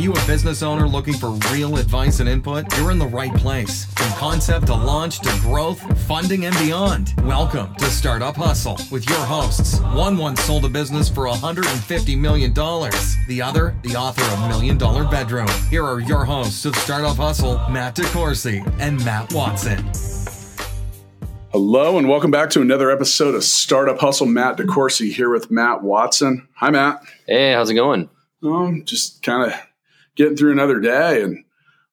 you a business owner looking for real advice and input? You're in the right place. From concept to launch to growth, funding, and beyond. Welcome to Startup Hustle with your hosts. One once sold a business for $150 million. The other, the author of Million Dollar Bedroom. Here are your hosts of Startup Hustle, Matt DeCoursey and Matt Watson. Hello and welcome back to another episode of Startup Hustle. Matt DeCoursey here with Matt Watson. Hi, Matt. Hey, how's it going? Um, just kind of getting through another day and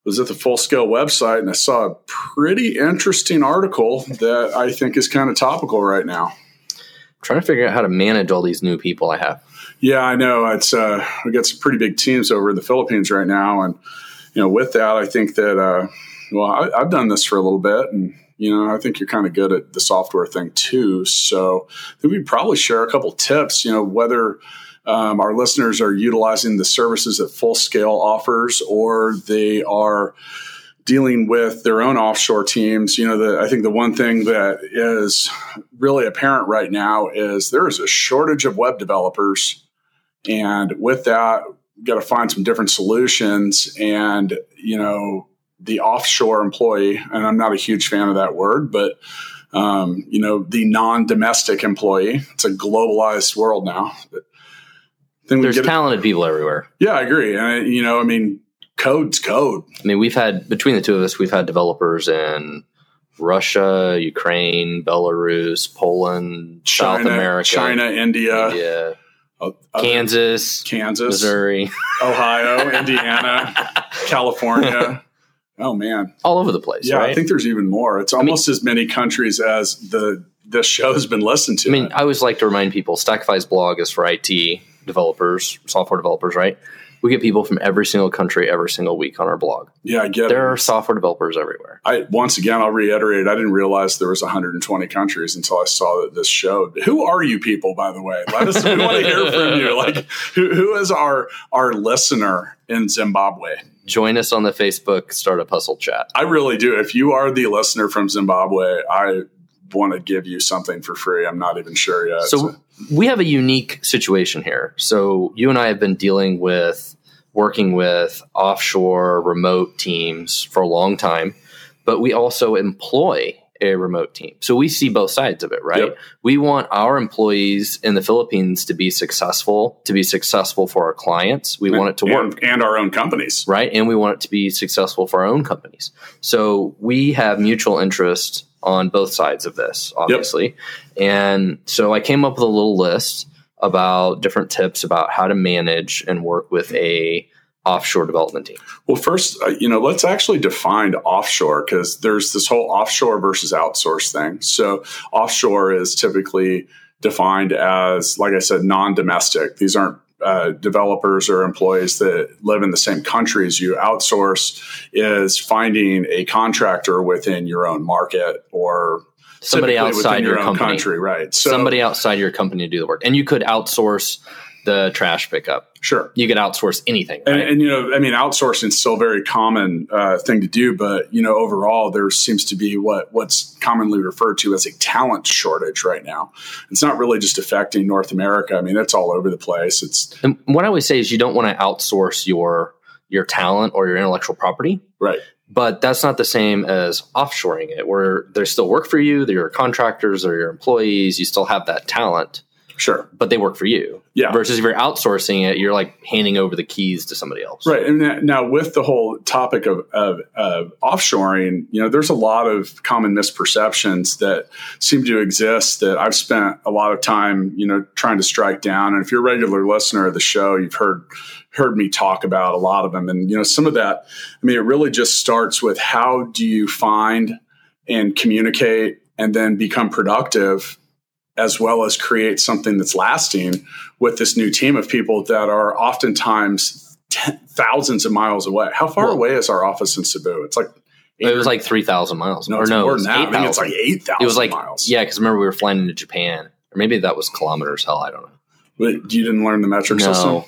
was at the Full Scale website and I saw a pretty interesting article that I think is kind of topical right now. I'm trying to figure out how to manage all these new people I have. Yeah, I know. It's uh, we got some pretty big teams over in the Philippines right now, and you know, with that, I think that uh, well, I, I've done this for a little bit and you know, I think you're kind of good at the software thing too. So I think we'd probably share a couple tips, you know, whether um, our listeners are utilizing the services that Full Scale offers or they are dealing with their own offshore teams. You know, the, I think the one thing that is really apparent right now is there is a shortage of web developers. And with that, got to find some different solutions. And, you know, the offshore employee, and I'm not a huge fan of that word, but um, you know, the non-domestic employee. It's a globalized world now. But then There's talented people everywhere. Yeah, I agree. And you know, I mean, code's code. I mean, we've had between the two of us, we've had developers in Russia, Ukraine, Belarus, Poland, China, South America, China, India, India uh, Kansas, Kansas, Missouri, Ohio, Indiana, California. Oh man, all over the place. Yeah, right? I think there's even more. It's almost I mean, as many countries as the this show has been listened to. I mean, I always like to remind people, Stackify's blog is for IT developers, software developers, right? We get people from every single country every single week on our blog. Yeah, I get there it. There are software developers everywhere. I once again I'll reiterate I didn't realize there was 120 countries until I saw that this showed. Who are you people by the way? Let us we want to hear from you. Like who, who is our our listener in Zimbabwe? join us on the Facebook Startup Hustle chat. I really do. If you are the listener from Zimbabwe, I want to give you something for free. I'm not even sure yet. So, so, we have a unique situation here. So you and I have been dealing with working with offshore remote teams for a long time, but we also employ a remote team. So we see both sides of it, right? Yep. We want our employees in the Philippines to be successful, to be successful for our clients. We and, want it to work. And our own companies. Right. And we want it to be successful for our own companies. So we have mutual interest on both sides of this, obviously. Yep. And so I came up with a little list about different tips about how to manage and work with a offshore development team? Well, first, uh, you know, let's actually define offshore because there's this whole offshore versus outsource thing. So, offshore is typically defined as, like I said, non domestic. These aren't uh, developers or employees that live in the same country as you. Outsource is finding a contractor within your own market or somebody outside your, your company. country, right? So, somebody outside your company to do the work, and you could outsource the trash pickup. Sure, you can outsource anything, right? and, and, you know, I mean, outsourcing is still a very common uh, thing to do, but you know, overall, there seems to be what what's commonly referred to as a talent shortage right now. It's not really just affecting North America. I mean, it's all over the place. It's and what I always say is you don't want to outsource your your talent or your intellectual property, right? But that's not the same as offshoring it, where they still work for you. They're your contractors or your employees. You still have that talent Sure. But they work for you. Yeah. Versus if you're outsourcing it, you're like handing over the keys to somebody else. Right. And now with the whole topic of, of, of offshoring, you know, there's a lot of common misperceptions that seem to exist that I've spent a lot of time, you know, trying to strike down. And if you're a regular listener of the show, you've heard heard me talk about a lot of them. And, you know, some of that, I mean, it really just starts with how do you find and communicate and then become productive as well as create something that's lasting with this new team of people that are oftentimes ten, thousands of miles away. How far well, away is our office in Cebu? It's like it was like three thousand miles. No, or no, more than that. 8, I think it's like eight thousand. It was like miles. Yeah, because remember we were flying into Japan, or maybe that was kilometers. Hell, I don't know. But you didn't learn the metric no. system.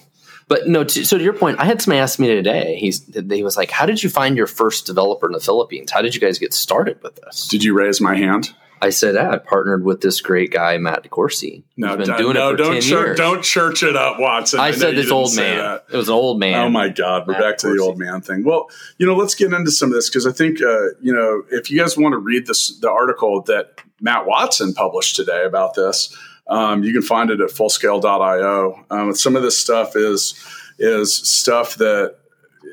But no, to, so to your point, I had somebody ask me today. He's he was like, "How did you find your first developer in the Philippines? How did you guys get started with this?" Did you raise my hand? I said, ah, I partnered with this great guy, Matt DeCoursey. No, been doing no, it for don't 10 church, years. don't church it up, Watson. I, I said this old man. That. It was an old man. Oh my God, we're Matt back to the old man thing. Well, you know, let's get into some of this because I think, uh, you know, if you guys want to read this, the article that Matt Watson published today about this, um, you can find it at fullscale.io. Um, some of this stuff is is stuff that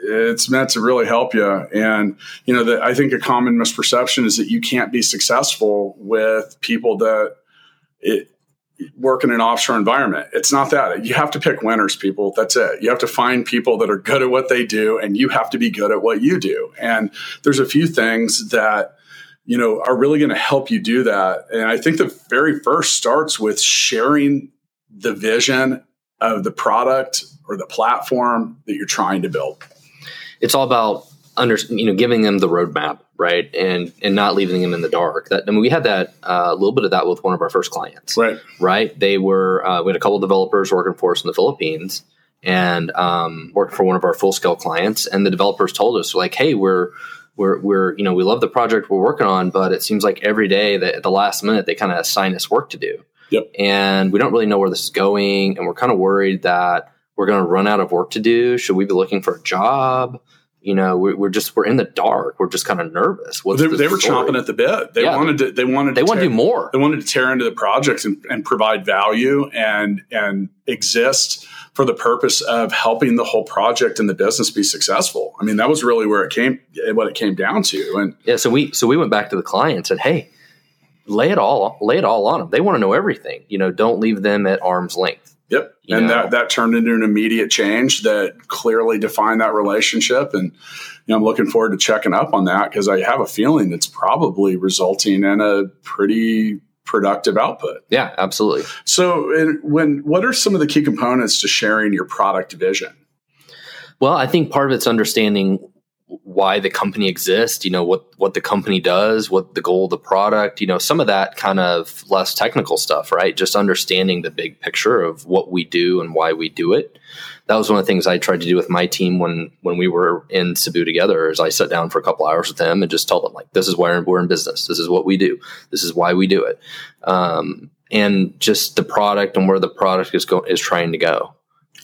it's meant to really help you. And, you know, that I think a common misperception is that you can't be successful with people that it, work in an offshore environment. It's not that. You have to pick winners, people. That's it. You have to find people that are good at what they do, and you have to be good at what you do. And there's a few things that, you know, are really going to help you do that. And I think the very first starts with sharing the vision of the product or the platform that you're trying to build it's all about under you know giving them the roadmap right? And and not leaving them in the dark. That i mean we had that uh, a little bit of that with one of our first clients. Right. Right? They were uh, we had a couple developers working for us in the philippines and um, working for one of our full scale clients. And the developers told us like hey we're we're, we're you know we love the project we're working on but it seems like every day that at the last minute they kind of assign us work to do. Yep. and we don't really know where this is going. And we're kind of worried that we're going to run out of work to do should we be looking for a job you know, we're, we're, just we're in the dark. We're just kind of nervous. What's they, they were chomping at the bit. They yeah, wanted to. They wanted. They want to do more. They wanted to tear into the project and, and provide value and and exist for the purpose of helping the whole project and the business be successful. I mean, that was really where it came. What it came down to. And yeah, so we so we went back to the client and said, hey. Lay it all, lay it all on them. They want to know everything. You know, don't leave them at arm's length Yep. You and know? that, that turned into an immediate change that clearly defined that relationship. And you know, I'm looking forward to checking up on that because I have a feeling it's probably resulting in a pretty productive output. Yeah, absolutely. So when what are some of the key components to sharing your product vision? Well, I think part of it's understanding why the company exists, you know, what, what the company does, what the goal of the product, you know, some of that kind of less technical stuff, right? Just understanding the big picture of what we do and why we do it. That was one of the things I tried to do with my team when, when we were in Cebu together is I sat down for a couple hours with them and just told them like, this is why we're in business. This is what we do. This is why we do it. Um, and just the product and where the product is going is trying to go.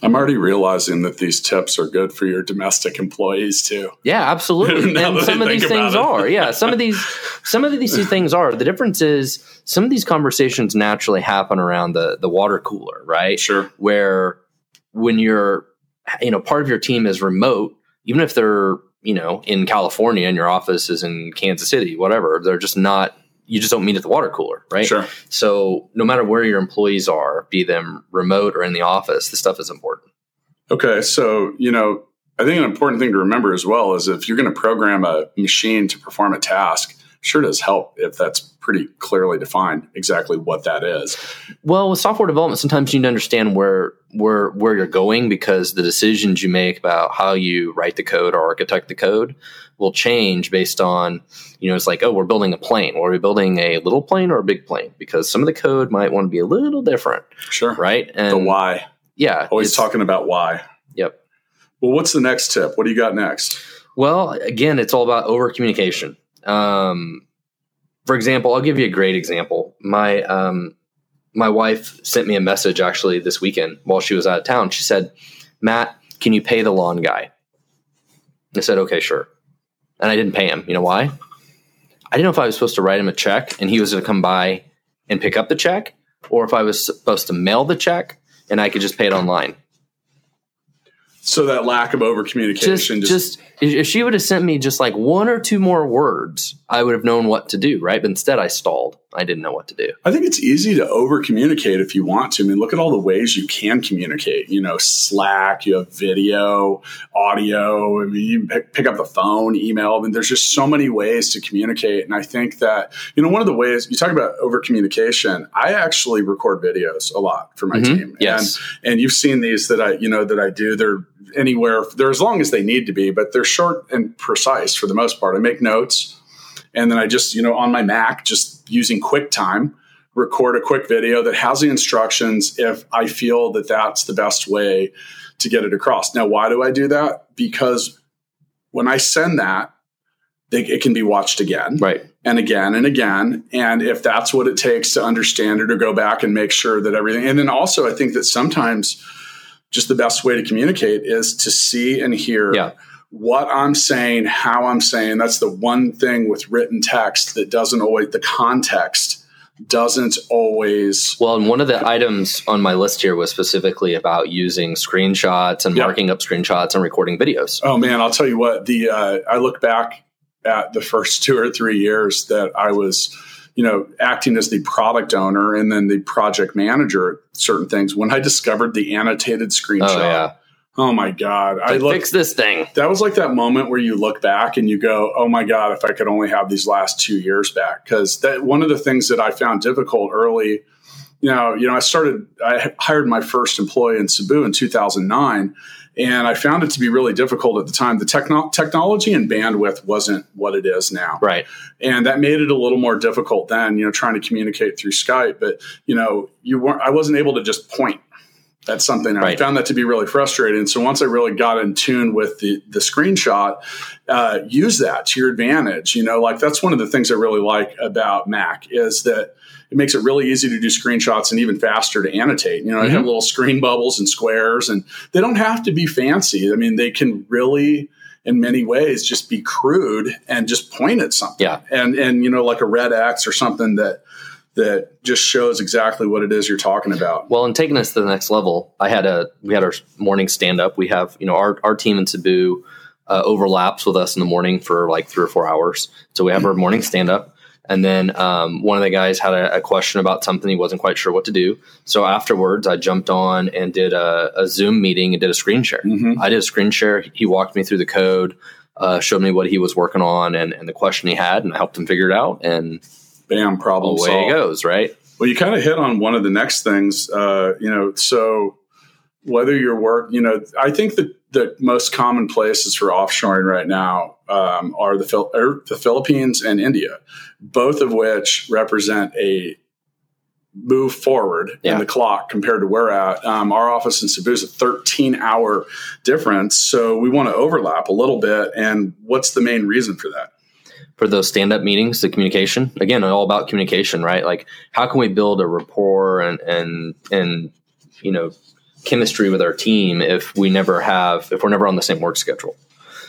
I'm already realizing that these tips are good for your domestic employees too. Yeah, absolutely. and some of these things are. Yeah, some of these some of these things are. The difference is some of these conversations naturally happen around the the water cooler, right? Sure. Where when you're you know, part of your team is remote, even if they're, you know, in California and your office is in Kansas City, whatever, they're just not you just don't meet at the water cooler, right? Sure. So no matter where your employees are, be them remote or in the office, this stuff is important. Okay, so you know, I think an important thing to remember as well is if you're going to program a machine to perform a task, sure does help if that's pretty clearly defined exactly what that is. Well, with software development, sometimes you need to understand where where where you're going because the decisions you make about how you write the code or architect the code will change based on you know it's like oh we're building a plane. Or are we building a little plane or a big plane? Because some of the code might want to be a little different sure. right? And the why. Yeah always talking about why. Yep. Well what's the next tip? What do you got next? Well again it's all about over communication um, for example i'll give you a great example my um, my wife sent me a message actually this weekend while she was out of town she said matt can you pay the lawn guy I said, okay, sure and I didn't pay him. You know why? I didn't know if I was supposed to write him a check and he was going to come by and pick up the check, or if I was supposed to mail the check and I could just pay it online. So that lack of over communication. Just, just, if she would have sent me just like one or two more words, I would have known what to do, right? But instead, I stalled. I didn't know what to do. I think it's easy to over communicate if you want to. I mean, look at all the ways you can communicate. You know, Slack, you have video, audio. I mean, you pick up the phone, email. I mean, there's just so many ways to communicate. And I think that, you know, one of the ways you talk about over communication, I actually record videos a lot for my mm-hmm. team. Yes. And, and you've seen these that I, you know, that I do. They're anywhere, they're as long as they need to be, but they're short and precise for the most part. I make notes and then I just, you know, on my Mac, just using QuickTime, record a quick video that has the instructions if I feel that that's the best way to get it across. Now, why do I do that? Because when I send that, they, it can be watched again Right. and again and again. And if that's what it takes to understand it or go back and make sure that everything, and then also I think that sometimes just the best way to communicate is to see and hear Yeah. What I'm saying, how I'm saying. That's the one thing with written text that doesn't always, the context doesn't always. Well, and one of the items on my list here was specifically about using screenshots and marking up screenshots and recording videos. Oh man, I'll tell you what. The uh, I look back at the first two or three years that I was, you know, acting as the product owner and then the project manager certain things. When I discovered the annotated screenshot, Oh yeah, oh my god, I looked. fix this thing. that was like that moment where you look back and you go, "Oh my god, if I could only have these last two years back." Because that one of the things that I found difficult early, you know, you know, I started, I hired my first employee in Cebu in 2009, and I found it to be really difficult at the time. The techno- technology and bandwidth wasn't what it is now, Right. and that made it a little more difficult then. You know, trying to communicate through Skype, but you know, you weren't. I wasn't able to just point at something. I found that to be really frustrating. So once I really got in tune with the the screenshot, uh, use that to your advantage. You know, like that's one of the things I really like about Mac is that it makes it really easy to do screenshots and even faster to annotate. You know, I have little screen bubbles and squares, and they don't have to be fancy. I mean, they can really in many ways just be crude and just point at something. Yeah. And and you know, like a red X or something that that just shows exactly what it is you're talking about. Well, and taking us to the next level, I had a we had our morning stand up. We have you know our our team in Cebu uh, overlaps with us in the morning for like three or four hours. So we have our morning stand up, and then um, one of the guys had a, a question about something he wasn't quite sure what to do. So afterwards, I jumped on and did a, a Zoom meeting and did a screen share. I did a screen share. He walked me through the code. Uh, showed me what he was working on and, and the question he had, and I helped him figure it out. And Bam, problem away solved. it goes, right? Well, you kind of hit on one of the next things, uh, you know. So whether your work, you know, I think that the most common places for offshoring right now um, are the Phil- er, the Philippines and India, both of which represent a move forward Yeah. in the clock compared to where at. Um, our office in Cebu is a 13 hour difference, so we want to overlap a little bit. And what's the main reason for that? For those stand up meetings, the communication again, all about communication, right? Like how can we build a rapport and and and you know chemistry with our team if we never have if we're never on the same work schedule.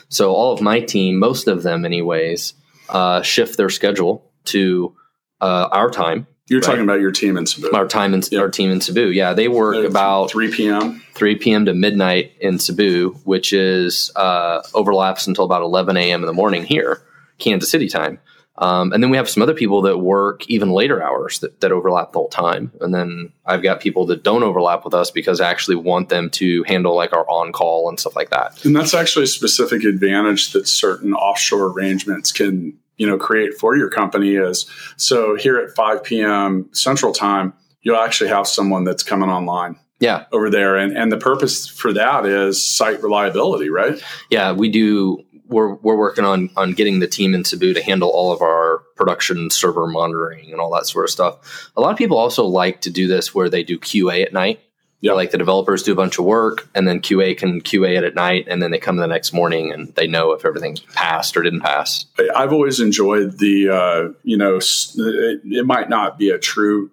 So all of my team, most of them, anyways, uh, shift their schedule to uh, our time, You're Right. talking about your team in Cebu. our time in Yeah. our team in Cebu. Yeah, they work about 3 p.m. 3 p.m. to midnight in Cebu, which is uh, overlaps until about 11 a.m. in the morning here, Kansas City time. Um, and then we have some other people that work even later hours that, that overlap the whole time. And then I've got people that don't overlap with us because I actually want them to handle like our on call and stuff like that. And that's actually a specific advantage that certain offshore arrangements can, you know, create for your company is so here at 5 p.m. Central Time, you'll actually have someone that's coming online Yeah. over there. And and the purpose for that is site reliability, right? Yeah. We do. We're, we're working on, on getting the team in Cebu to handle all of our production server monitoring and all that sort of stuff. A lot of people also like to do this where they do QA at night. Yeah. like the developers do a bunch of work and then QA can QA it at night and then they come the next morning and they know if everything passed or didn't pass. I've always enjoyed the, uh, you know, it, it might not be a true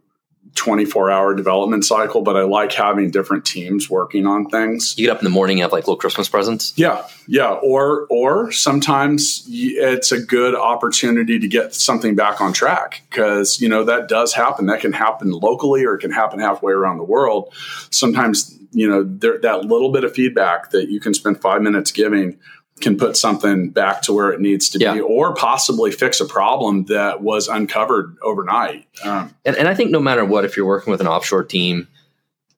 24 hour development cycle, but I like having different teams working on things. You get up in the morning, you have like little Christmas presents. Yeah, yeah, or or sometimes it's a good opportunity to get something back on track because you know that does happen. That can happen locally or it can happen halfway around the world. Sometimes you know there, that little bit of feedback that you can spend five minutes giving can put something back to where it needs to Yeah. be, or possibly fix a problem that was uncovered overnight. Um, And, and I think no matter what, if you're working with an offshore team,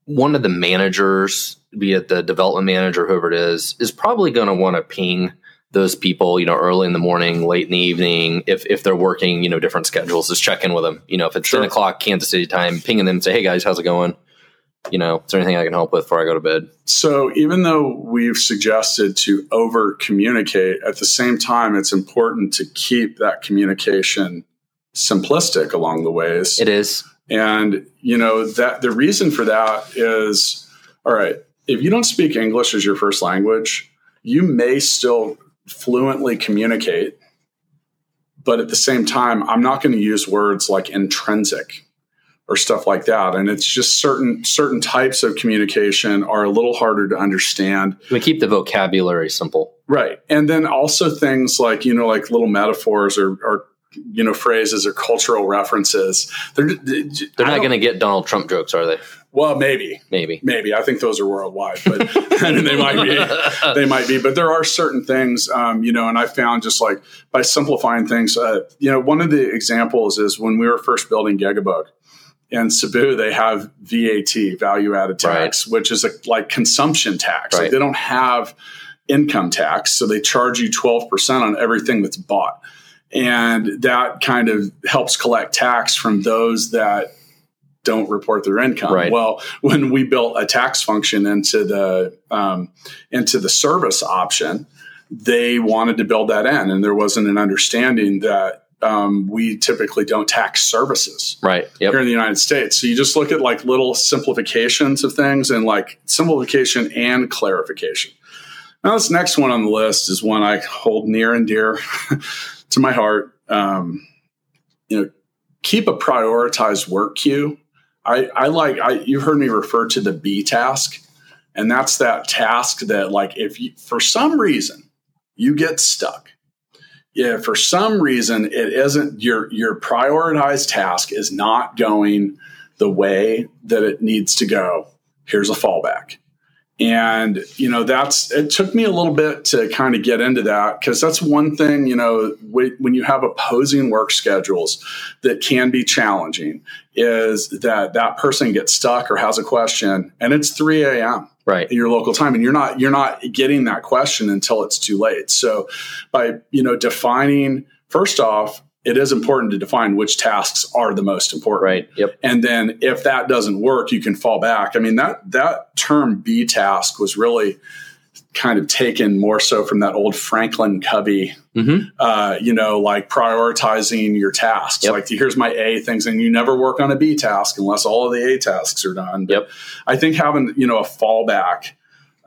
one of the managers, be it the development manager, whoever it is, is probably going to want to ping those people, you know, early in the morning, late in the evening, if if they're working, you know, different schedules, just check in with them. You know, if it's Sure. ten o'clock Kansas City time, pinging them, and say, hey guys, how's it going? You know, is there anything I can help with before I go to bed? So even though we've suggested to over communicate, at the same time, it's important to keep that communication simplistic along the ways. It is. And you know that the reason for that is all right, if you don't speak English as your first language, you may still fluently communicate but at the same time, I'm not going to use words like intrinsic or stuff like that. And it's just certain certain types of communication are a little harder to understand. We keep the vocabulary simple. Right. And then also things like, you know, like little metaphors or, or you know, phrases or cultural references. They're, they're not going to get Donald Trump jokes, are they? Well, maybe, maybe, maybe. I think those are worldwide, but I mean, they might be, they might be. But there are certain things, um, you know, and I found just like by simplifying things, uh, you know, one of the examples is when we were first building GigaBook in Cebu, they have VAT, value added tax, right. which is a like consumption tax. Right. Like they don't have income tax, so they charge you twelve percent on everything that's bought and that kind of helps collect tax from those that don't report their income. Right. Well, when we built a tax function into the um, into the service option, they wanted to build that in, and there wasn't an understanding that um, we typically don't tax services right yep. here in the United States. So you just look at like little simplifications of things and like simplification and clarification. Now, this next one on the list is one I hold near and dear to my heart. Um, you know, keep a prioritized work queue. I, I like I, you've heard me refer to the B task, and that's that task that like if you for some reason you get stuck, yeah, for some reason it isn't your your prioritized task is not going the way that it needs to go. Here's a fallback. And, you know, that's, it took me a little bit to kind of get into that because that's one thing, you know, when you have opposing work schedules that can be challenging is that that person gets stuck or has a question and it's 3 a.m. Right. In your local time. And you're not, you're not getting that question until it's too late. So by, you know, defining, first off, it is important to define which tasks are the most important. Right. Yep. And then if that doesn't work, you can fall back. I mean that that term B task was really kind of taken more so from that old Franklin Covey, mm-hmm. uh, you know, like prioritizing your tasks. Yep. Like here's my A things, and you never work on a B task unless all of the A tasks are done. But yep. I think having you know a fallback.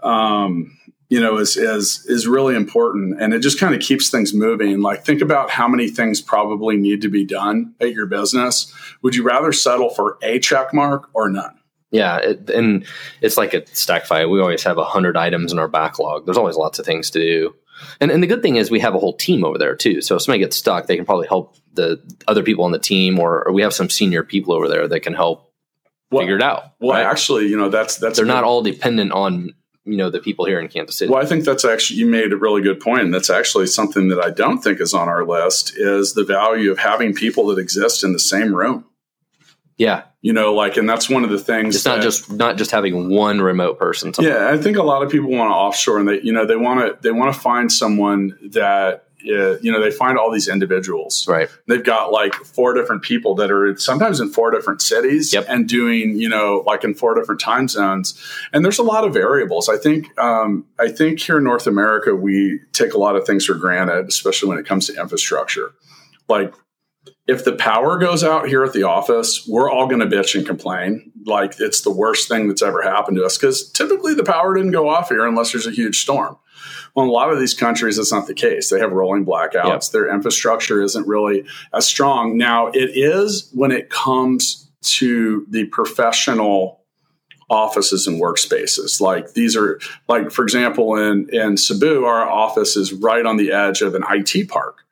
Um, you know is is is really important and it just kind of keeps things moving like think about how many things probably need to be done at your business would you rather settle for a check mark or none yeah it, and it's like a stack Stackify we always have a hundred items in our backlog there's always lots of things to do and, and the good thing is we have a whole team over there too so if somebody gets stuck they can probably help the other people on the team or, or we have some senior people over there that can help well, figure it out well right? actually you know that's that's they're not all dependent on you know the people here in Kansas City. Well, I think that's actually you made a really good point, and that's actually something that I don't think is on our list is the value of having people that exist in the same room. Yeah, you know, like, and that's one of the things. It's not just not just having one remote person. Yeah, I think a lot of people want to offshore, and they you know they want to they want to find someone that uh, you know, they find all these individuals. Right. They've got like four different people that are sometimes in four different cities yep. and doing, you know, like in four different time zones. And there's a lot of variables. I think, um, I think here in North America, we take a lot of things for granted, especially when it comes to infrastructure. Like if the power goes out here at the office, we're all going to bitch and complain like it's the worst thing that's ever happened to us because typically the power didn't go off here unless there's a huge storm. Well, in a lot of these countries, that's not the case. They have rolling blackouts. Yep. Their infrastructure isn't really as strong. Now, it is when it comes to the professional offices and workspaces. Like these are like, for example, in in Cebu, our office is right on the edge of an IT park,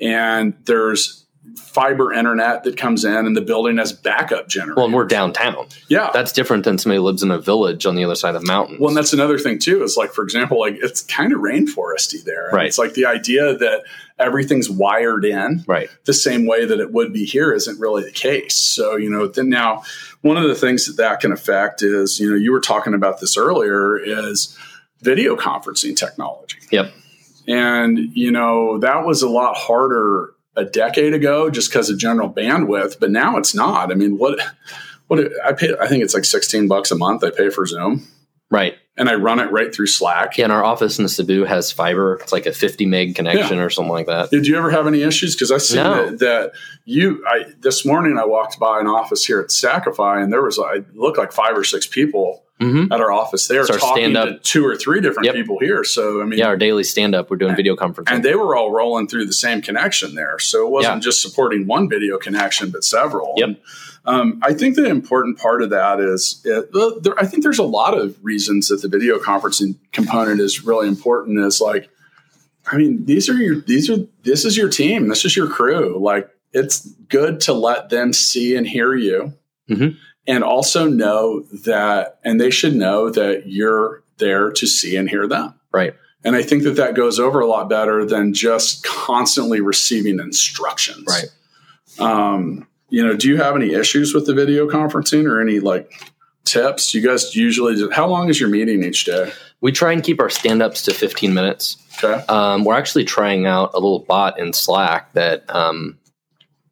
and there's fiber internet that comes in and the building has backup generators. Well, and we're downtown. Yeah. That's different than somebody lives in a village on the other side of the mountains. Well, and that's another thing too, is like, for example, like it's kind of rainforesty there. Right. It's like the idea that everything's wired in right. the same way that it would be here isn't really the case. So, you know, then now one of the things that that can affect is, you know, you were talking about this earlier is video conferencing technology. Yep. And, you know, that was a lot harder a decade ago just because of general bandwidth, but now it's not. I mean, what what I pay I think it's like 16 bucks a month I pay for Zoom. Right. And I run it right through Slack. Yeah, and our office in the Cebu has fiber. It's like a 50 meg connection yeah. or something like that. Did you ever have any issues? Because I see no. that, that, you I this morning I walked by an office here at Stackify and there was I looked like five or six people Mhm. at our office. They were It's talking to two or three different Yep. people here. So I mean, Yeah, our daily stand up, we're doing video conferencing. and they were all rolling through the same connection there. So it wasn't Yeah. just supporting one video connection, but several. Yep. And, um, I think the important part of that is, uh, well, there, I think there's a lot of reasons that the video conferencing component is really important. Is like, I mean, these are your, these are, this is your team, this is your crew. Like, it's good to let them see and hear you, Mhm. And also know that, and they should know that you're there to see and hear them. right. And I think that that goes over a lot better than just constantly receiving instructions. Right. Um, you know, do you have any issues with the video conferencing or any like tips? You guys usually, do, how long is your meeting each day? We try and keep our stand ups to 15 minutes. Okay. Um, we're actually trying out a little bot in Slack that um,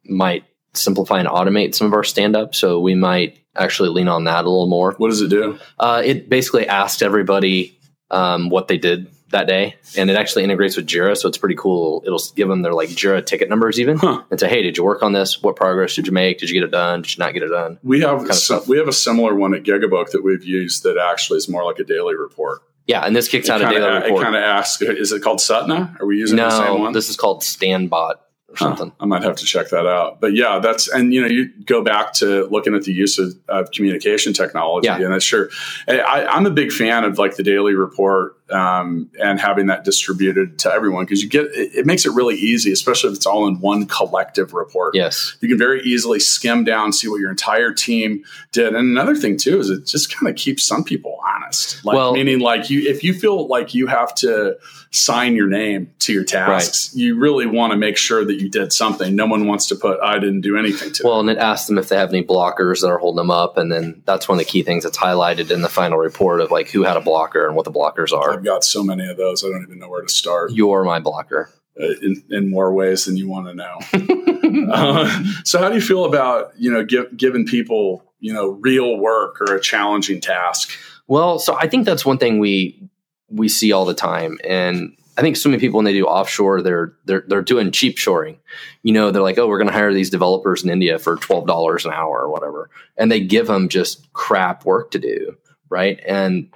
might simplify and automate some of our stand up. So we might actually lean on that a little more. What does it do? Uh, it basically asked everybody um, what they did that day, and it actually integrates with Jira, so it's pretty cool. It'll give them their like Jira ticket numbers even, Huh. and say, "Hey, did you work on this? What progress did you make? Did you get it done? Did you not get it done?" We have of so- we have a similar one at GigaBook that we've used that actually is more like a daily report. Yeah, and this kicks out a kinda, daily report. It kind of asks, is it called Sutna? Are we using the same no, one? this is called StandBot or Huh, something. Oh, I might have to check that out. But yeah, that's and you know you go back to looking at the use of, of communication technology, Yeah. and that's sure. I, I'm a big fan of like the daily report um, and having that distributed to everyone because you get it, it makes it really easy, especially if it's all in one collective report. Yes, You can very easily skim down, see what your entire team did. And another thing too is it just kind of keeps some people honest. Like Well- meaning like you if you feel like you have to sign your name to your tasks, you really want to make sure that you did something. No one wants to put I didn't do anything to. Well, and it asks them if they have any blockers that are holding them up, and then that's one of the key things that's highlighted in the final report of like who had a blocker and what the blockers are. I've got so many of those. I don't even know where to start You're my blocker. uh, in, in more ways than you want to know. uh, so, how do you feel about you know give, giving people you know real work or a challenging task? Well, so I think that's one thing we we see all the time, and I think so many people when they do offshore, they're they're they're doing cheap shoring. You know, they're like, oh, we're going to hire these developers in India for twelve dollars an hour or whatever, and they give them just crap work to do, right? And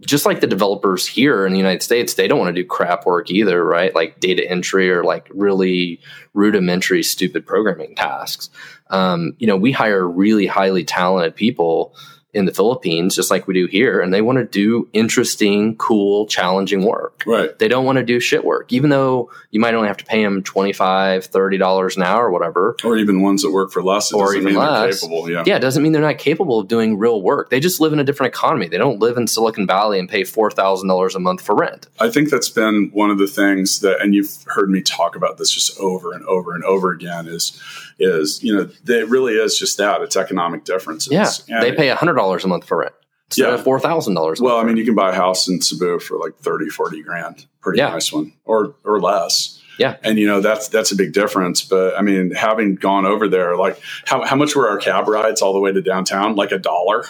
just like the developers here in the United States, they don't want to do crap work either, right? Like data entry or like really rudimentary, stupid programming tasks. Um, you know, we hire really highly talented people in the Philippines, just like we do here, and they want to do interesting, cool, challenging work. Right. They don't want to do shit work, even though you might only have to pay them $25, $30 an hour or whatever. Or even ones that work for less. It Or even less. capable. Yeah. Yeah, it doesn't mean they're not capable of doing real work. They just live in a different economy. They don't live in Silicon Valley and pay $4,000 a month for rent. I think that's been one of the things that, and you've heard me talk about this just over and over and over again. Is is you know it really is just that it's economic differences. Yeah, And- they pay $100 a month for rent Yeah. of $4,000. Well, I mean, you can buy a house in Cebu for like 30, 40 grand. Pretty Yeah. nice one, or or less. Yeah. And you know that's that's a big difference. But I mean, having gone over there, like how how much were our cab rides all the way to downtown? Like a dollar,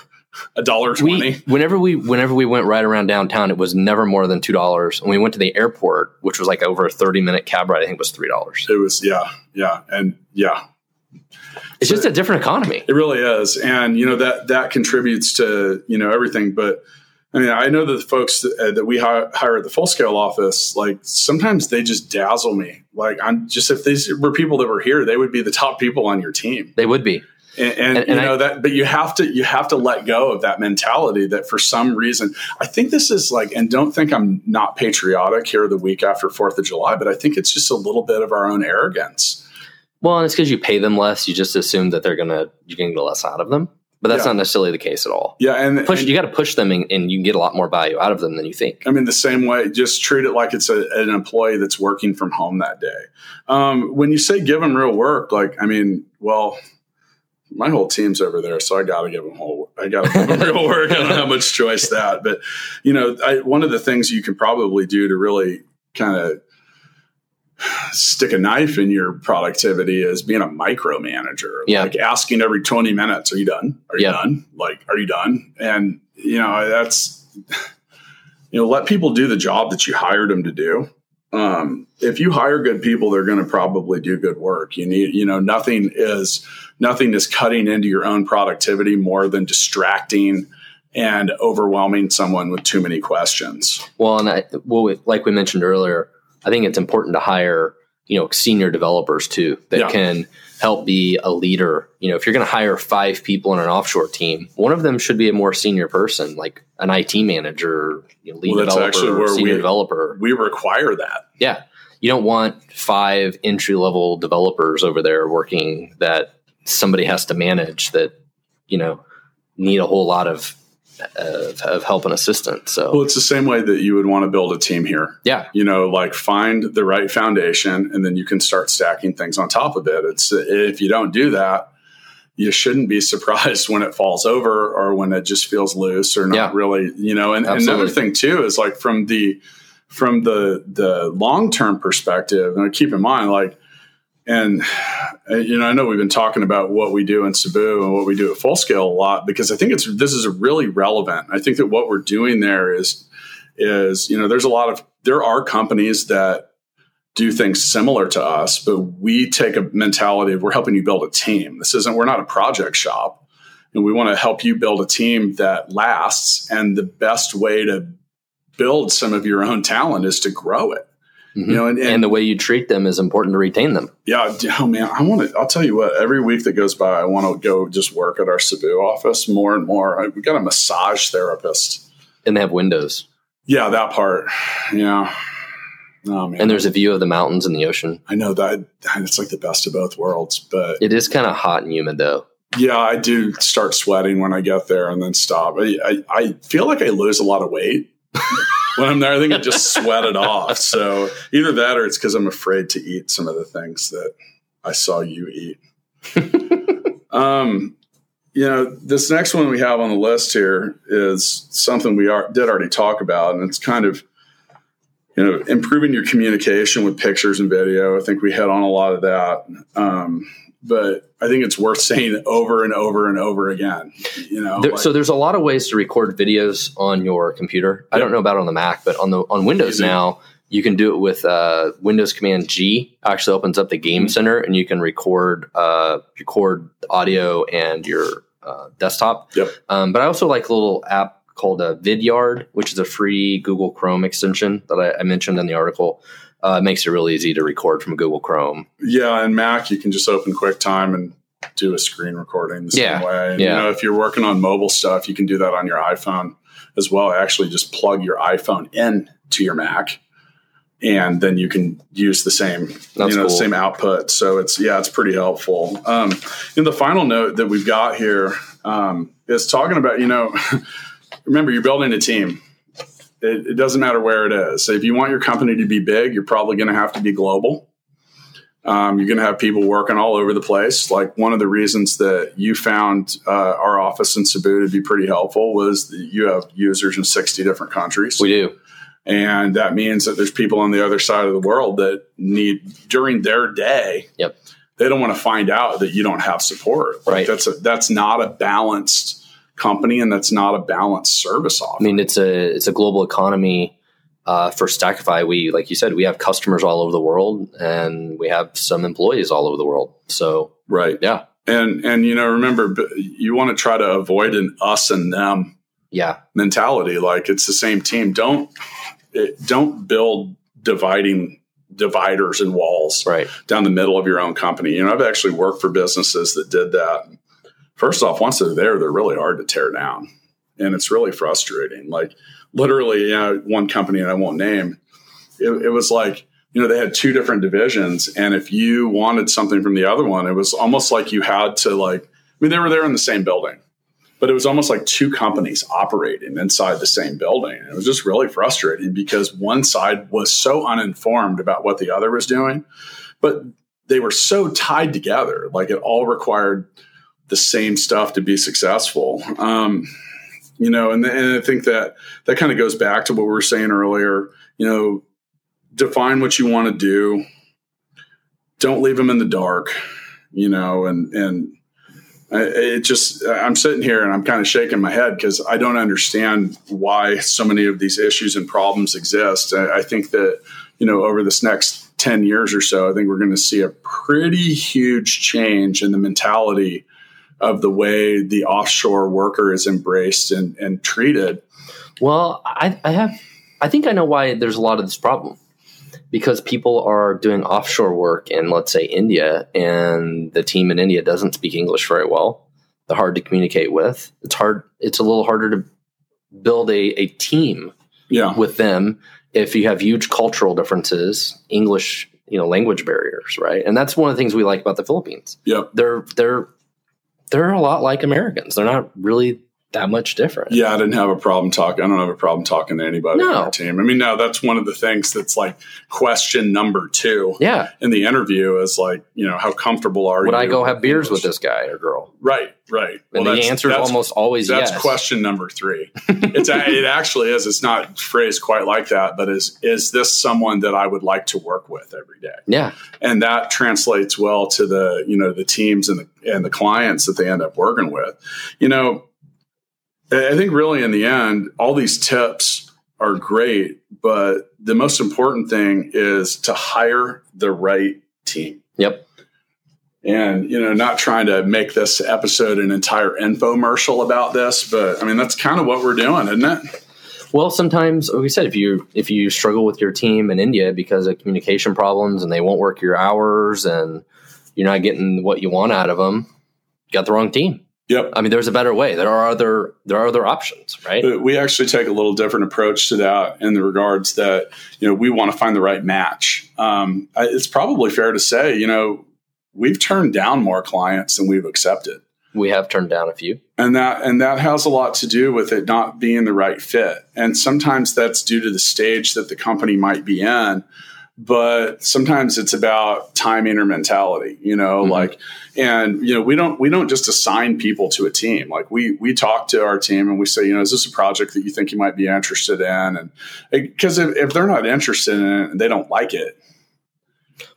a dollar twenty. we whenever we whenever we went right around downtown, it was never more than two dollars. When we went to the airport, which was like over a thirty minute cab ride, I think it was three dollars. It was yeah, yeah, and yeah, It's just a different economy. It really is, and you know that that contributes to you know everything. But I mean, I know that the folks that, uh, that we hi- hire at the full scale office, like sometimes they just dazzle me. Like I'm just if these were people that were here, they would be the top people on your team. They would be. And, and, And- you know I- that, but you have to you have to let go of that mentality that for some reason I think this is like, and don't think I'm not patriotic here the week after Fourth of July, but I think it's just a little bit of our own arrogance. Well, and it's because you pay them less. You just assume that they're gonna you're gonna get less out of them. But that's Yeah. not necessarily the case at all. Yeah, and, Push and- you got to push them, and, and you can get a lot more value out of them than you think. I mean, the same way, just treat it like it's a, an employee that's working from home that day. Um, when you say give them real work, like, I mean, well, my whole team's over there, so I got to give them whole. I got to give them real work. I don't have much choice that, but you know, I, one of the things you can probably do to really kind of stick a knife in your productivity is being a micromanager. Yeah. Like asking every 20 minutes, are you done? Are you Yeah. done? Like, are you done? And, you know, that's, you know, let people do the job that you hired them to do. Um, if you hire good people, they're going to probably do good work. You need, you know, nothing is, nothing is cutting into your own productivity more than distracting and overwhelming someone with too many questions. Well, and I, well, like we mentioned earlier, I think it's important to hire you know senior developers too that yeah. can help be a leader. You know, if you're going to hire five people in an offshore team, one of them should be a more senior person, like an IT manager, you know, lead well, developer, senior we, developer. We require that. Yeah, you don't want five entry level developers over there working that somebody has to manage that you know need a whole lot of of, of, help and assistance. So, well, it's the same way that you would want to build a team here. Yeah, you know, like find the right foundation, and then you can start stacking things on top of it. It's if you don't do that, you shouldn't be surprised when it falls over or when it just feels loose or not yeah. really. You know, and, and another thing too is like from the from the the long term perspective, and keep in mind like and uh, you know, I know we've been talking about what we do in Cebu and what we do at Full Scale a lot because I think it's this is really relevant. I think that what we're doing there is is you know, there's a lot of there are companies that do things similar to us, but we take a mentality of we're helping you build a team. This isn't we're not a project shop, and we want to help you build a team that lasts. And the best way to build some of your own talent is to grow it. Mm-hmm. You know, and, and, and, the way you treat them is important to retain them. Yeah, oh man, I want to. I'll tell you what. Every week that goes by, I want to go just work at our Cebu office more and more. I, we got a massage therapist, and they have windows. Yeah, that part. Yeah. Oh, man. And there's a view of the mountains and the ocean. I know that it's like the best of both worlds, but it is kind of hot and humid though. Yeah, I do start sweating when I get there and then stop. I, I, I feel like I lose a lot of weight when I'm there, I think I just sweat it off. So either that or it's because I'm afraid to eat some of the things that I saw you eat. um, you know, this next one we have on the list here is something we are, did already talk about, and it's kind of you know improving your communication with pictures and video. I think we hit on a lot of that. Um, but I think it's worth saying over and over and over again. You know, there, like, so there's a lot of ways to record videos on your computer. I don't know about on the Mac, but on the on Windows easy. now, you can do it with uh, Windows Command G. Actually, opens up the Game mm-hmm. Center, and you can record uh, record audio and your uh, desktop. Yep. Um, but I also like a little app called a uh, Vidyard, which is a free Google Chrome extension that I, I mentioned in the article uh, it makes it really easy to record from Google Chrome. Yeah, and Mac you can just open QuickTime and do a screen recording the yeah. same way. And, yeah. You know, if you're working on mobile stuff, you can do that on your iPhone as well. Actually, just plug your iPhone in to your Mac, and then you can use the same That's you know cool. the same output. So it's yeah, it's pretty helpful. Um, and the final note that we've got here um, is talking about you know. remember, you're building a team it, it, doesn't matter where it is. So if you want your company to be big, you're probably going to have to be global. Um, you're going to have people working all over the place. Like one of the reasons that you found uh, our office in Cebu to be pretty helpful was that you have users in 60 different countries. We do. And that means that there's people on the other side of the world that need during their day. Yep. They don't want to find out that you don't have support. Like right. That's a, that's not a balanced company, and that's not a balanced service offering. I mean, it's a it's a global economy. Uh, for Stackify, we like you said, we have customers all over the world, and we have some employees all over the world. So, right, yeah, and and you know, remember, you want to try to avoid an us and them, yeah, mentality. Like it's the same team. Don't it, don't build dividing dividers and walls right down the middle of your own company. You know, I've actually worked for businesses that did that first off, once they're there, they're really hard to tear down. And it's really frustrating. Like literally, you know, one company I won't name, it, it was like, you know, they had two different divisions. And if you wanted something from the other one, it was almost like you had to like, I mean, they were there in the same building, but it was almost like two companies operating inside the same building. It was just really frustrating because one side was so uninformed about what the other was doing, but they were so tied together. Like it all required the same stuff to be successful. Um, you know, and, and I think that that kind of goes back to what we were saying earlier. You know, define what you want to do. Don't leave them in the dark. You know, and and it just I'm sitting here and I'm kind of shaking my head because I don't understand why so many of these issues and problems exist. I think that you know over this next 10 years or so, I think we're going to see a pretty huge change in the mentality of the way the offshore worker is embraced and, and treated. Well, I, I have, I think I know why there's a lot of this problem because people are doing offshore work in, let's say, India, and the team in India doesn't speak English very well. They're hard to communicate with. It's hard. It's a little harder to build a, a team Yeah. with them if you have huge cultural differences, English, you know, language barriers, right? And that's one of the things we like about the Philippines. Yep. They're they're they're a lot like Americans. They're not really that much different. Yeah, I didn't have a problem talking. I don't have a problem talking to anybody on No. our team. I mean, no, that's one of the things that's like question number two Yeah. in the interview is like, you know, how comfortable are Would you? Would I go have beers with this guy or girl? Right, right. And the answer is almost always that's yes. question number three. It's it actually is. It's not phrased quite like that, but is is this someone that I would like to work with every day? Yeah. and that translates well to the you know the teams and the and the clients that they end up working with you know i think really in the end all these tips are great but the most important thing is to hire the right team Yep. and you know not trying to make this episode an entire infomercial about this but i mean that's kind of what we're doing isn't it Well, sometimes, like we said, if you if you struggle with your team in India because of communication problems and they won't work your hours and you're not getting what you want out of them, you got the wrong team. Yep I mean, there's a better way. There are other there are other options, right? But we actually take a little different approach to that in the regards that you know we want to find the right match. Um, it's probably fair to say you know we've turned down more clients than we've accepted, We have turned down a few. and that and that has a lot to do with it not being the right fit. And sometimes that's due to the stage that the company might be in. But sometimes it's about timing or mentality, you know, Mhm. like, and you know, we don't we don't just assign people to a team. Like we we talk to our team and we say, you know, is this a project that you think you might be interested in? And because if, if they're not interested in it and they don't like it,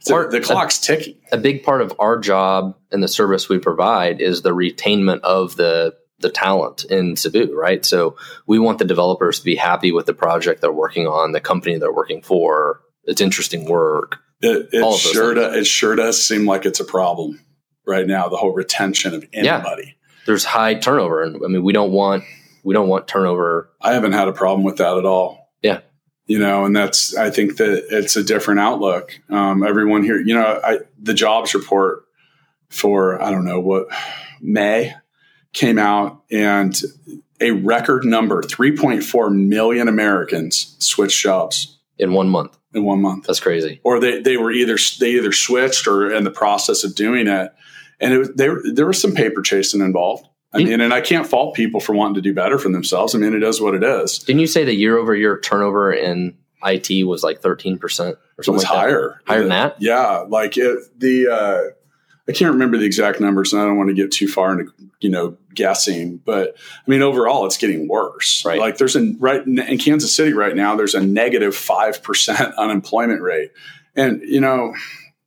the, Part- the clock's ticking. a big part of our job and the service we provide is the retainment of the the talent in Cebu, right? So we want the developers to be happy with the project they're working on, the company they're working for. It's interesting work. It, it sure does, it sure does seem like it's a problem right now. The whole retention of Yeah. anybody. There's high turnover, and I mean we don't want we don't want turnover. I haven't had a problem with that at all. Yeah. You know, and that's, I think that it's a different outlook. Um, everyone here, you know, I, the jobs report for, I don't know what, May came out and a record number, 3.4 million Americans switched jobs in one month. In one month. That's crazy. Or they, they were either, they either switched or in the process of doing it. And it was, there, there was some paper chasing involved. I mean, and I can't fault people for wanting to do better for themselves. I mean, it is what it is. Didn't you say the year over year turnover in IT was like thirteen percent or It something was like that? higher. Higher than that? Yeah, like it, the uh, I can't remember the exact numbers, and I don't want to get too far into you know guessing, but I mean overall, it's getting worse. Right. Like there's a right in in Kansas City right now, there's a negative five percent unemployment rate, and you know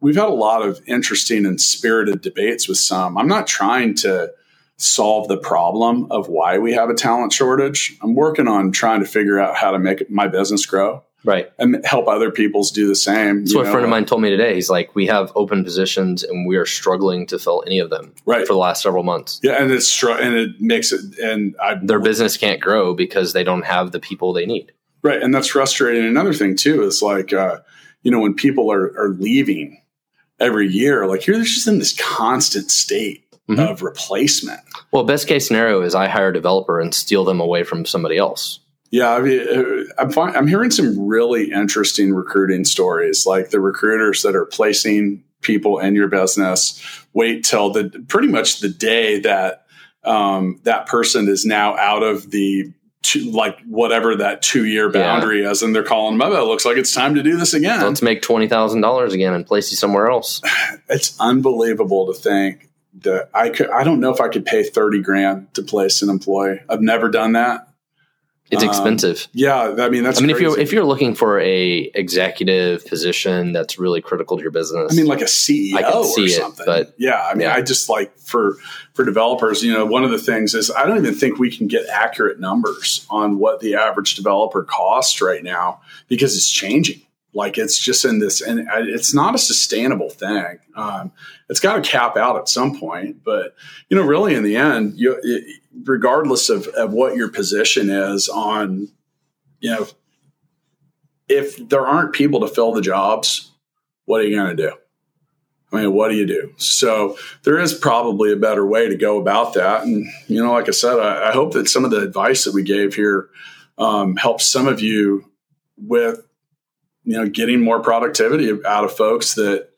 we've had a lot of interesting and spirited debates with some. I'm not trying to solve the problem of why we have a talent shortage. I'm working on trying to figure out how to make my business grow Right. and help other people's do the same. That's what a know? friend of mine told me today. He's like, we have open positions and we are struggling to fill any of them Right. for the last several months. Yeah, and it's str- and it makes it and I Their business can't grow because they don't have the people they need. right, and that's frustrating. Another thing too is like uh, you know when people are are leaving every year, like you're just in this constant state Mhm. of replacement. Well, best case scenario is I hire a developer and steal them away from somebody else. Yeah, I mean, uh, I'm fin- I'm hearing some really interesting recruiting stories, like the recruiters that are placing people in your business. Wait till the pretty much the day that um, that person is now out of the two, like whatever that two year Yeah. boundary is, and they're calling them up. It looks like it's time to do this again. Let's make twenty thousand dollars again and place you somewhere else. it's unbelievable to think that I could. I don't know if I could pay thirty grand to place an employee. I've never done that. It's Um, expensive. Yeah, I mean that's. I mean, if you're if you're looking for a executive position that's really critical to your business, I mean, like a CEO I can see or it, something. but- yeah, I mean, yeah. I just like for for developers, you know, one of the things is I don't even think we can get accurate numbers on what the average developer costs right now because it's changing. Like it's just in this, and it's not a sustainable thing. Um, it's got to cap out at some point. But you know, really, in the end, you, it, regardless of, of what your position is on, you know, if there aren't people to fill the jobs, what are you going to do? I mean, what do you do? So there is probably a better way to go about that. And, you know, like I said, I, I hope that some of the advice that we gave here um, helps some of you with, you know, getting more productivity out of folks that,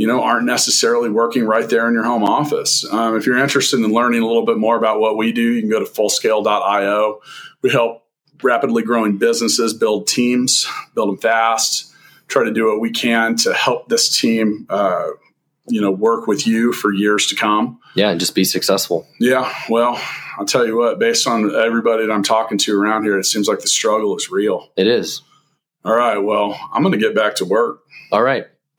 you know, aren't necessarily working right there in your home office. Um, if you're interested in learning a little bit more about what we do, you can go to fullscale.io. We help rapidly growing businesses build teams, build them fast, try to do what we can to help this team, uh, you know, work with you for years to come. Yeah, and just be successful. Yeah. Well, I'll tell you what, based on everybody that I'm talking to around here, it seems like the struggle is real. It is. All right. Well, I'm going to get back to work. All right.